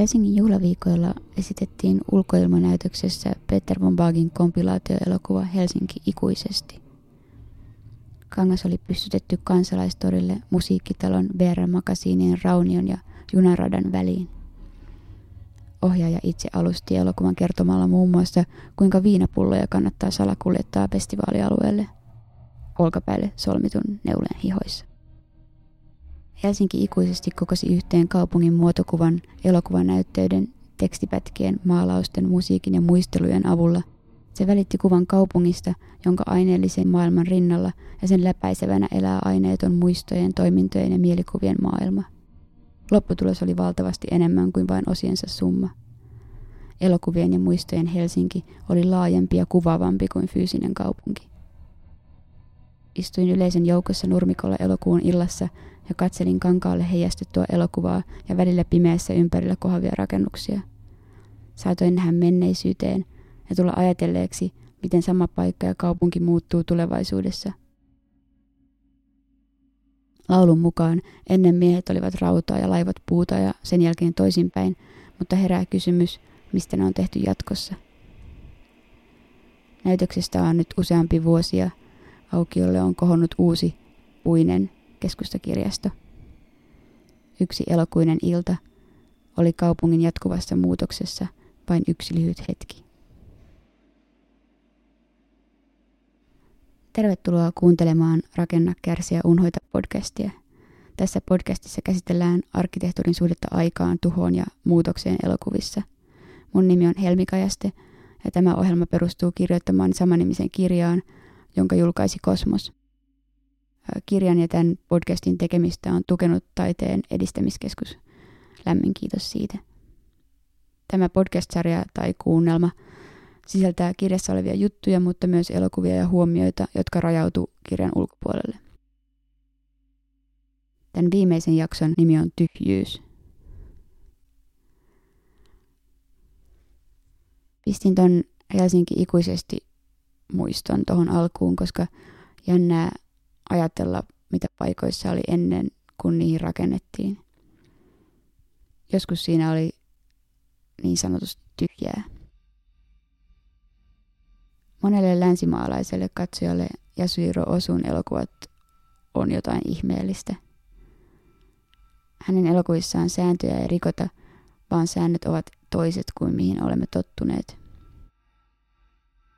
Helsingin juhlaviikoilla esitettiin ulkoilmanäytöksessä Peter von Bagin kompilaatioelokuva Helsinki ikuisesti. Kangas oli pystytetty kansalaistorille musiikkitalon BR-makasiinien Raunion ja junaradan väliin. Ohjaaja itse alusti elokuvan kertomalla muun muassa, kuinka viinapulloja kannattaa salakuljettaa festivaalialueelle olkapäälle solmitun neuleen hihoissa. Helsinki ikuisesti kokosi yhteen kaupungin muotokuvan, elokuvanäytteiden, tekstipätkien, maalausten, musiikin ja muistelujen avulla. Se välitti kuvan kaupungista, jonka aineellisen maailman rinnalla ja sen läpäisevänä elää aineeton muistojen, toimintojen ja mielikuvien maailma. Lopputulos oli valtavasti enemmän kuin vain osiensa summa. Elokuvien ja muistojen Helsinki oli laajempi ja kuvaavampi kuin fyysinen kaupunki. Istuin yleisen joukossa nurmikolla elokuun illassa ja katselin kankaalle heijastettua elokuvaa ja välillä pimeässä ympärillä kohavia rakennuksia. Saatoin nähdä menneisyyteen ja tulla ajatelleeksi, miten sama paikka ja kaupunki muuttuu tulevaisuudessa. Laulun mukaan ennen miehet olivat rautaa ja laivat puuta ja sen jälkeen toisinpäin, mutta herää kysymys, mistä ne on tehty jatkossa. Näytöksestä on nyt useampi vuosia. Aukiolle on kohonnut uusi puinen keskustakirjasto. Yksi elokuinen ilta oli kaupungin jatkuvassa muutoksessa vain yksi lyhyt hetki. Tervetuloa kuuntelemaan Rakenna, kärsiä, unhoita podcastia. Tässä podcastissa käsitellään arkkitehtuurin suhdetta aikaan, tuhoon ja muutokseen elokuvissa. Mun nimi on Helmi Kajaste ja tämä ohjelma perustuu kirjoittamaan samanimisen kirjaan, jonka julkaisi Kosmos. Kirjan ja tämän podcastin tekemistä on tukenut Taiteen edistämiskeskus. Lämmin kiitos siitä. Tämä podcast-sarja tai kuunnelma sisältää kirjassa olevia juttuja, mutta myös elokuvia ja huomioita, jotka rajautuu kirjan ulkopuolelle. Tämän viimeisen jakson nimi on Tyhjyys. Pistin ton Helsinki ikuisesti muiston tuohon alkuun, koska jännää ajatella, mitä paikoissa oli ennen, kun niihin rakennettiin. Joskus siinä oli niin sanotusti tyhjää. Monelle länsimaalaiselle katsojalle Yasuhiro Osun elokuvat on jotain ihmeellistä. Hänen elokuvissaan sääntöjä ei rikota, vaan säännöt ovat toiset kuin mihin olemme tottuneet.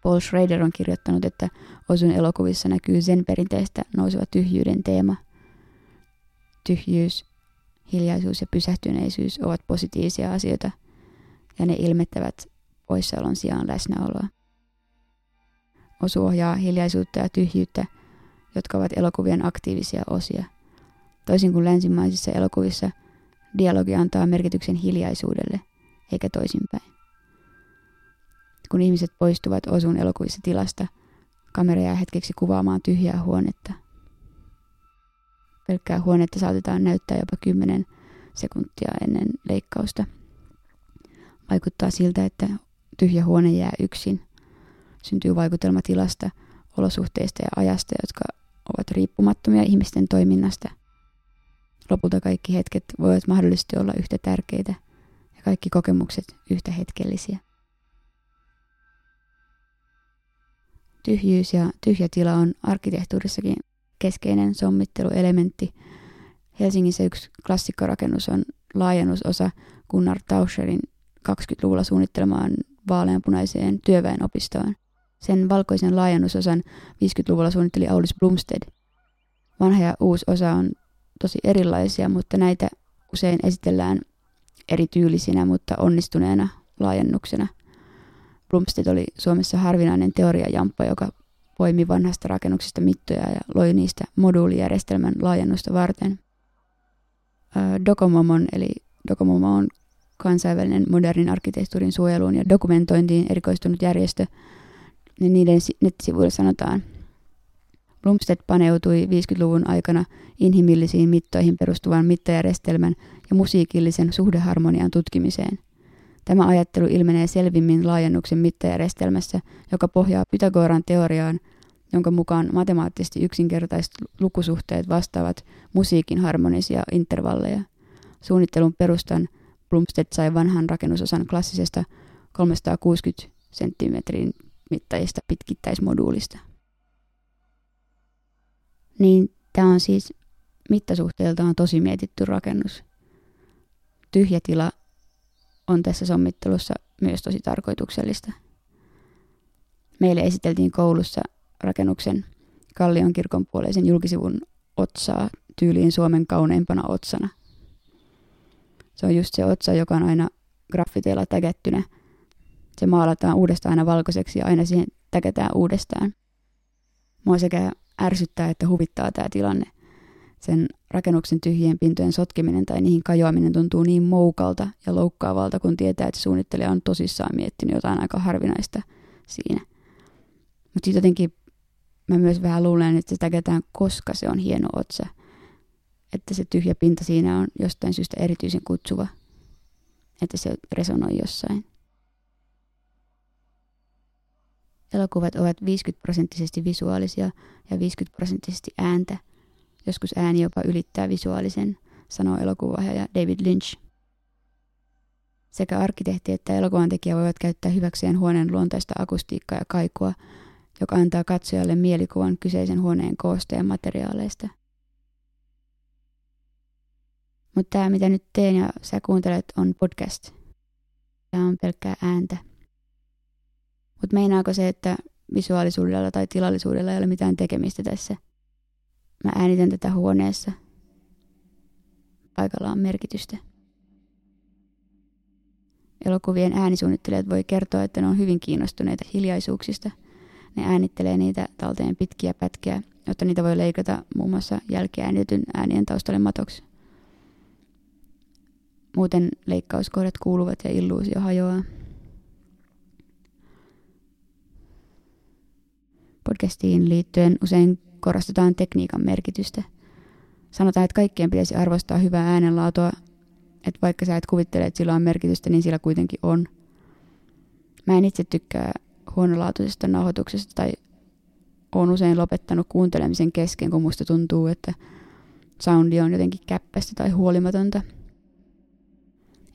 Paul Schrader on kirjoittanut, että Osun elokuvissa näkyy sen perinteistä nouseva tyhjyyden teema. Tyhjyys, hiljaisuus ja pysähtyneisyys ovat positiivisia asioita, ja ne ilmettävät poissaolon sijaan läsnäoloa. Osu ohjaa hiljaisuutta ja tyhjyyttä, jotka ovat elokuvien aktiivisia osia. Toisin kuin länsimaisissa elokuvissa, dialogi antaa merkityksen hiljaisuudelle, eikä toisinpäin. Kun ihmiset poistuvat Osun elokuvissa tilasta, kamera jää hetkeksi kuvaamaan tyhjää huonetta. Pelkkää huonetta saatetaan näyttää jopa 10 sekuntia ennen leikkausta. Vaikuttaa siltä, että tyhjä huone jää yksin. Syntyy vaikutelma tilasta, olosuhteista ja ajasta, jotka ovat riippumattomia ihmisten toiminnasta. Lopulta kaikki hetket voivat mahdollisesti olla yhtä tärkeitä ja kaikki kokemukset yhtä hetkellisiä. Tyhjyys ja tyhjä tila on arkkitehtuurissakin keskeinen sommitteluelementti. Helsingissä yksi klassikkorakennus on laajennusosa Gunnar Tauscherin 20-luvulla suunnittelemaan vaaleanpunaiseen työväenopistoon. Sen valkoisen laajennusosan 50-luvulla suunnitteli Aulis Blumsted. Vanha ja uusi osa on tosi erilaisia, mutta näitä usein esitellään erityylisinä, mutta onnistuneena laajennuksena – Blomstedt oli Suomessa harvinainen teoriajamppa, joka poimi vanhasta rakennuksesta mittoja ja loi niistä moduulijärjestelmän laajennusta varten. Dokomomon eli Dokomomo on kansainvälinen modernin arkkitehtuurin suojeluun ja dokumentointiin erikoistunut järjestö, niin niiden nettisivuilla sanotaan. Blomstedt paneutui 50-luvun aikana inhimillisiin mittoihin perustuvan mittajärjestelmän ja musiikillisen suhdeharmonian tutkimiseen – Tämä ajattelu ilmenee selvimmin laajennuksen mittajärjestelmässä, joka pohjaa Pythagoran teoriaan, jonka mukaan matemaattisesti yksinkertaiset lukusuhteet vastaavat musiikin harmonisia intervalleja. Suunnittelun perustan Plumstead sai vanhan rakennusosan klassisesta 360 senttimetrin mittaisesta pitkittäismoduulista. Niin tämä on siis mittasuhteeltaan tosi mietitty rakennus. Tyhjä tila on tässä sommittelussa myös tosi tarkoituksellista. Meille esiteltiin koulussa rakennuksen Kallion kirkon puoleisen julkisivun otsaa tyyliin Suomen kauneimpana otsana. Se on just se otsa, joka on aina graffiteilla tägättynä. Se maalataan uudestaan aina valkoiseksi ja aina siihen täkätään uudestaan. Mua sekä ärsyttää että huvittaa tämä tilanne. Sen rakennuksen tyhjien pintojen sotkeminen tai niihin kajoaminen tuntuu niin moukalta ja loukkaavalta, kun tietää, että suunnittelija on tosissaan miettinyt jotain aika harvinaista siinä. Mutta sitten jotenkin mä myös vähän luulen, että se tägätään, koska se on hieno otsa. Että se tyhjä pinta siinä on jostain syystä erityisen kutsuva. Että se resonoi jossain. Elokuvat ovat 50 prosenttisesti visuaalisia ja 50 prosenttisesti ääntä. Joskus ääni jopa ylittää visuaalisen, sanoo elokuvaohjaaja David Lynch. Sekä arkkitehti että elokuvan tekijä voivat käyttää hyväkseen huoneen luontaista akustiikkaa ja kaikua, joka antaa katsojalle mielikuvan kyseisen huoneen koosteen materiaaleista. Mutta tämä, mitä nyt teen ja sä kuuntelet, on podcast. Tämä on pelkkää ääntä. Mutta meinaako se, että visuaalisuudella tai tilallisuudella ei ole mitään tekemistä tässä? Mä äänitän tätä huoneessa. Paikalla on merkitystä. Elokuvien äänisuunnittelijat voi kertoa, että ne on hyvin kiinnostuneita hiljaisuuksista – ne äänittelee niitä talteen pitkiä pätkiä, jotta niitä voi leikata muun muassa jälkiäänitetyn äänien taustalle matoksi. Muuten leikkauskohdat kuuluvat ja illuusio hajoaa. Podcastiin liittyen usein korostetaan tekniikan merkitystä. Sanotaan, että kaikkien pitäisi arvostaa hyvää äänenlaatua, että vaikka sä et kuvittele, että sillä on merkitystä, niin sillä kuitenkin on. Mä en itse tykkää huonolaatuisesta nauhoituksesta tai olen usein lopettanut kuuntelemisen kesken, kun musta tuntuu, että soundi on jotenkin käppästä tai huolimatonta.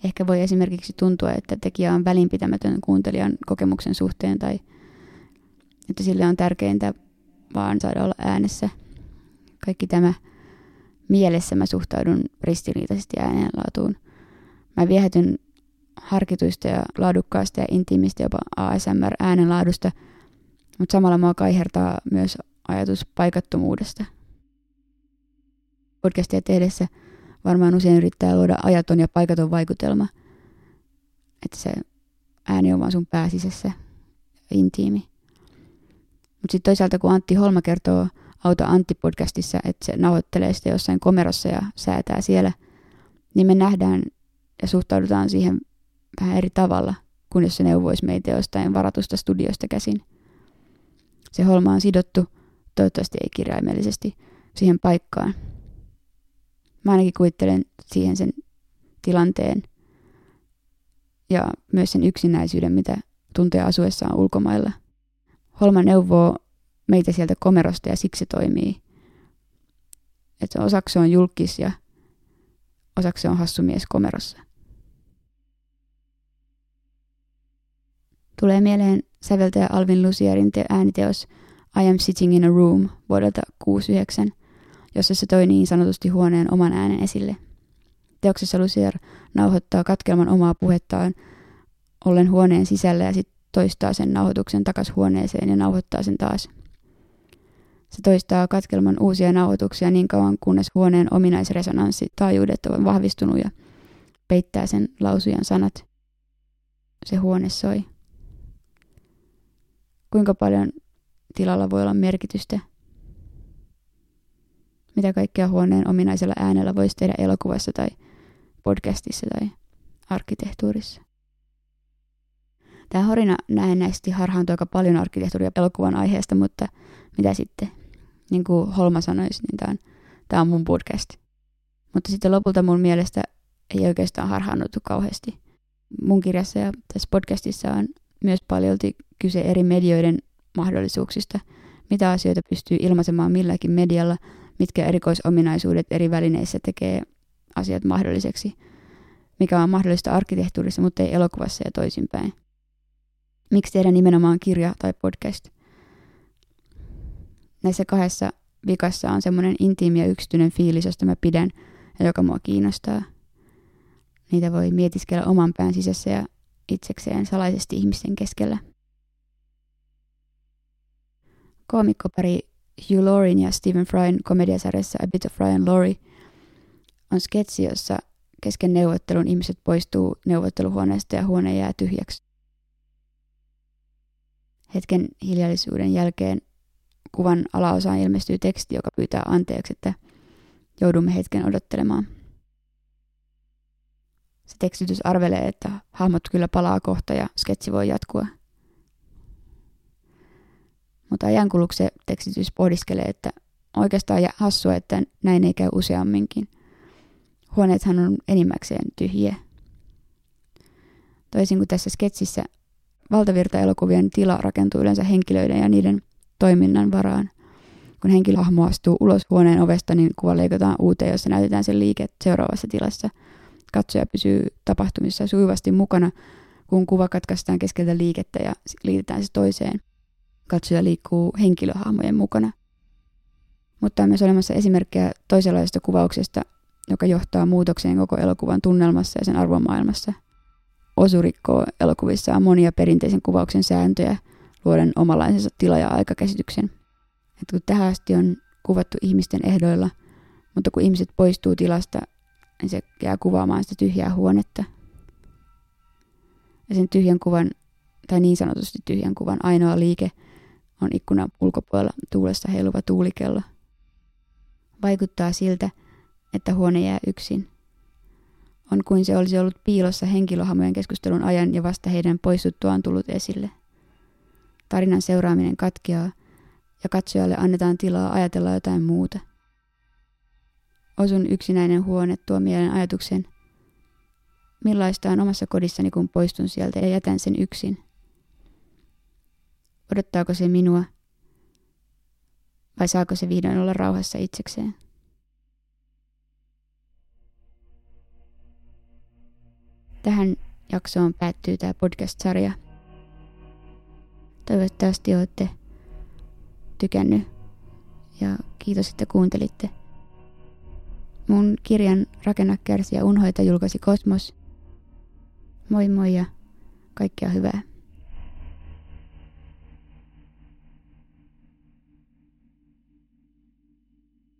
Ehkä voi esimerkiksi tuntua, että tekijä on välinpitämätön kuuntelijan kokemuksen suhteen tai että sille on tärkeintä vaan saada olla äänessä. Kaikki tämä mielessä mä suhtaudun ristiriitaisesti äänenlaatuun. Mä viehätyn harkituista ja laadukkaasta ja intiimistä jopa ASMR-äänenlaadusta, mutta samalla mua kaihertaa myös ajatus paikattomuudesta. Podcastia tehdessä varmaan usein yrittää luoda ajaton ja paikaton vaikutelma, että se ääni on vaan sun pääsisessä intiimi. Mutta sitten toisaalta kun Antti Holma kertoo Auta Antti-podcastissa, että se nauhoittelee sitä jossain komerossa ja säätää siellä, niin me nähdään ja suhtaudutaan siihen vähän eri tavalla kuin jos se neuvoisi meitä jostain varatusta studiosta käsin. Se holma on sidottu, toivottavasti ei kirjaimellisesti, siihen paikkaan. Mä ainakin kuvittelen siihen sen tilanteen ja myös sen yksinäisyyden, mitä tuntee asuessaan ulkomailla. Holma neuvoo meitä sieltä komerosta ja siksi se toimii. Että osaksi on julkis ja osaksi on hassu mies komerossa. Tulee mieleen säveltäjä Alvin Lucierin te- ääniteos I am sitting in a room vuodelta 69, jossa se toi niin sanotusti huoneen oman äänen esille. Teoksessa Lucier nauhoittaa katkelman omaa puhettaan ollen huoneen sisällä ja sitten toistaa sen nauhoituksen takas huoneeseen ja nauhoittaa sen taas. Se toistaa katkelman uusia nauhoituksia niin kauan, kunnes huoneen ominaisresonanssi taajuudet on vahvistunut ja peittää sen lausujan sanat. Se huone soi kuinka paljon tilalla voi olla merkitystä. Mitä kaikkea huoneen ominaisella äänellä voisi tehdä elokuvassa tai podcastissa tai arkkitehtuurissa. Tämä horina näennäisesti harhaantuu aika paljon arkkitehtuuria elokuvan aiheesta, mutta mitä sitten? Niin kuin Holma sanoisi, niin tämä on, tämä on mun podcast. Mutta sitten lopulta mun mielestä ei oikeastaan harhaannuttu kauheasti. Mun kirjassa ja tässä podcastissa on myös paljolti kyse eri medioiden mahdollisuuksista, mitä asioita pystyy ilmaisemaan milläkin medialla, mitkä erikoisominaisuudet eri välineissä tekee asiat mahdolliseksi. mikä on mahdollista arkkitehtuurissa, mutta ei elokuvassa ja toisinpäin. Miksi tehdä nimenomaan kirja tai podcast? Näissä kahdessa vikassa on semmoinen intiimi ja yksityinen fiilis, josta mä pidän ja joka mua kiinnostaa. Niitä voi mietiskellä oman pään sisässä ja itsekseen salaisesti ihmisten keskellä. Koomikkopari Hugh Laurin ja Stephen Fryn komediasarjassa A Bit of Ryan Laurie on sketsi, jossa kesken neuvottelun ihmiset poistuu neuvotteluhuoneesta ja huone jää tyhjäksi. Hetken hiljallisuuden jälkeen kuvan alaosaan ilmestyy teksti, joka pyytää anteeksi, että joudumme hetken odottelemaan. Se tekstitys arvelee, että hahmot kyllä palaa kohta ja sketsi voi jatkua. Mutta ajankuluksi se tekstitys pohdiskelee, että oikeastaan hassua, että näin ei käy useamminkin. Huoneethan on enimmäkseen tyhjiä. Toisin kuin tässä sketsissä, valtavirta-elokuvien tila rakentuu yleensä henkilöiden ja niiden toiminnan varaan. Kun henkilöhahmo astuu ulos huoneen ovesta, niin kuva leikataan uuteen, jossa näytetään sen liike seuraavassa tilassa. Katsoja pysyy tapahtumissa sujuvasti mukana, kun kuva katkaistaan keskeltä liikettä ja liitetään se toiseen. Katsoja liikkuu henkilöhahmojen mukana. Mutta on myös olemassa esimerkkejä toisenlaisesta kuvauksesta, joka johtaa muutokseen koko elokuvan tunnelmassa ja sen arvomaailmassa. Osu rikkoo elokuvissaan monia perinteisen kuvauksen sääntöjä, luoden omalaisensa tila- ja aikakäsityksen. Et kun tähän asti on kuvattu ihmisten ehdoilla, mutta kun ihmiset poistuu tilasta, niin se jää kuvaamaan sitä tyhjää huonetta. Ja sen tyhjän kuvan, tai niin sanotusti tyhjän kuvan ainoa liike on ikkunan ulkopuolella tuulessa heiluva tuulikello. Vaikuttaa siltä, että huone jää yksin. On kuin se olisi ollut piilossa henkilöhamojen keskustelun ajan ja vasta heidän poistuttuaan tullut esille. Tarinan seuraaminen katkeaa ja katsojalle annetaan tilaa ajatella jotain muuta. Osun yksinäinen huone tuo mielen ajatuksen, millaista on omassa kodissani kun poistun sieltä ja jätän sen yksin. Odottaako se minua vai saako se vihdoin olla rauhassa itsekseen? Tähän jaksoon päättyy tämä podcast-sarja. Toivottavasti olette tykännyt ja kiitos, että kuuntelitte. Mun kirjan Rakenna, kärsi ja unhoita julkaisi Kosmos. Moi moi ja kaikkea hyvää.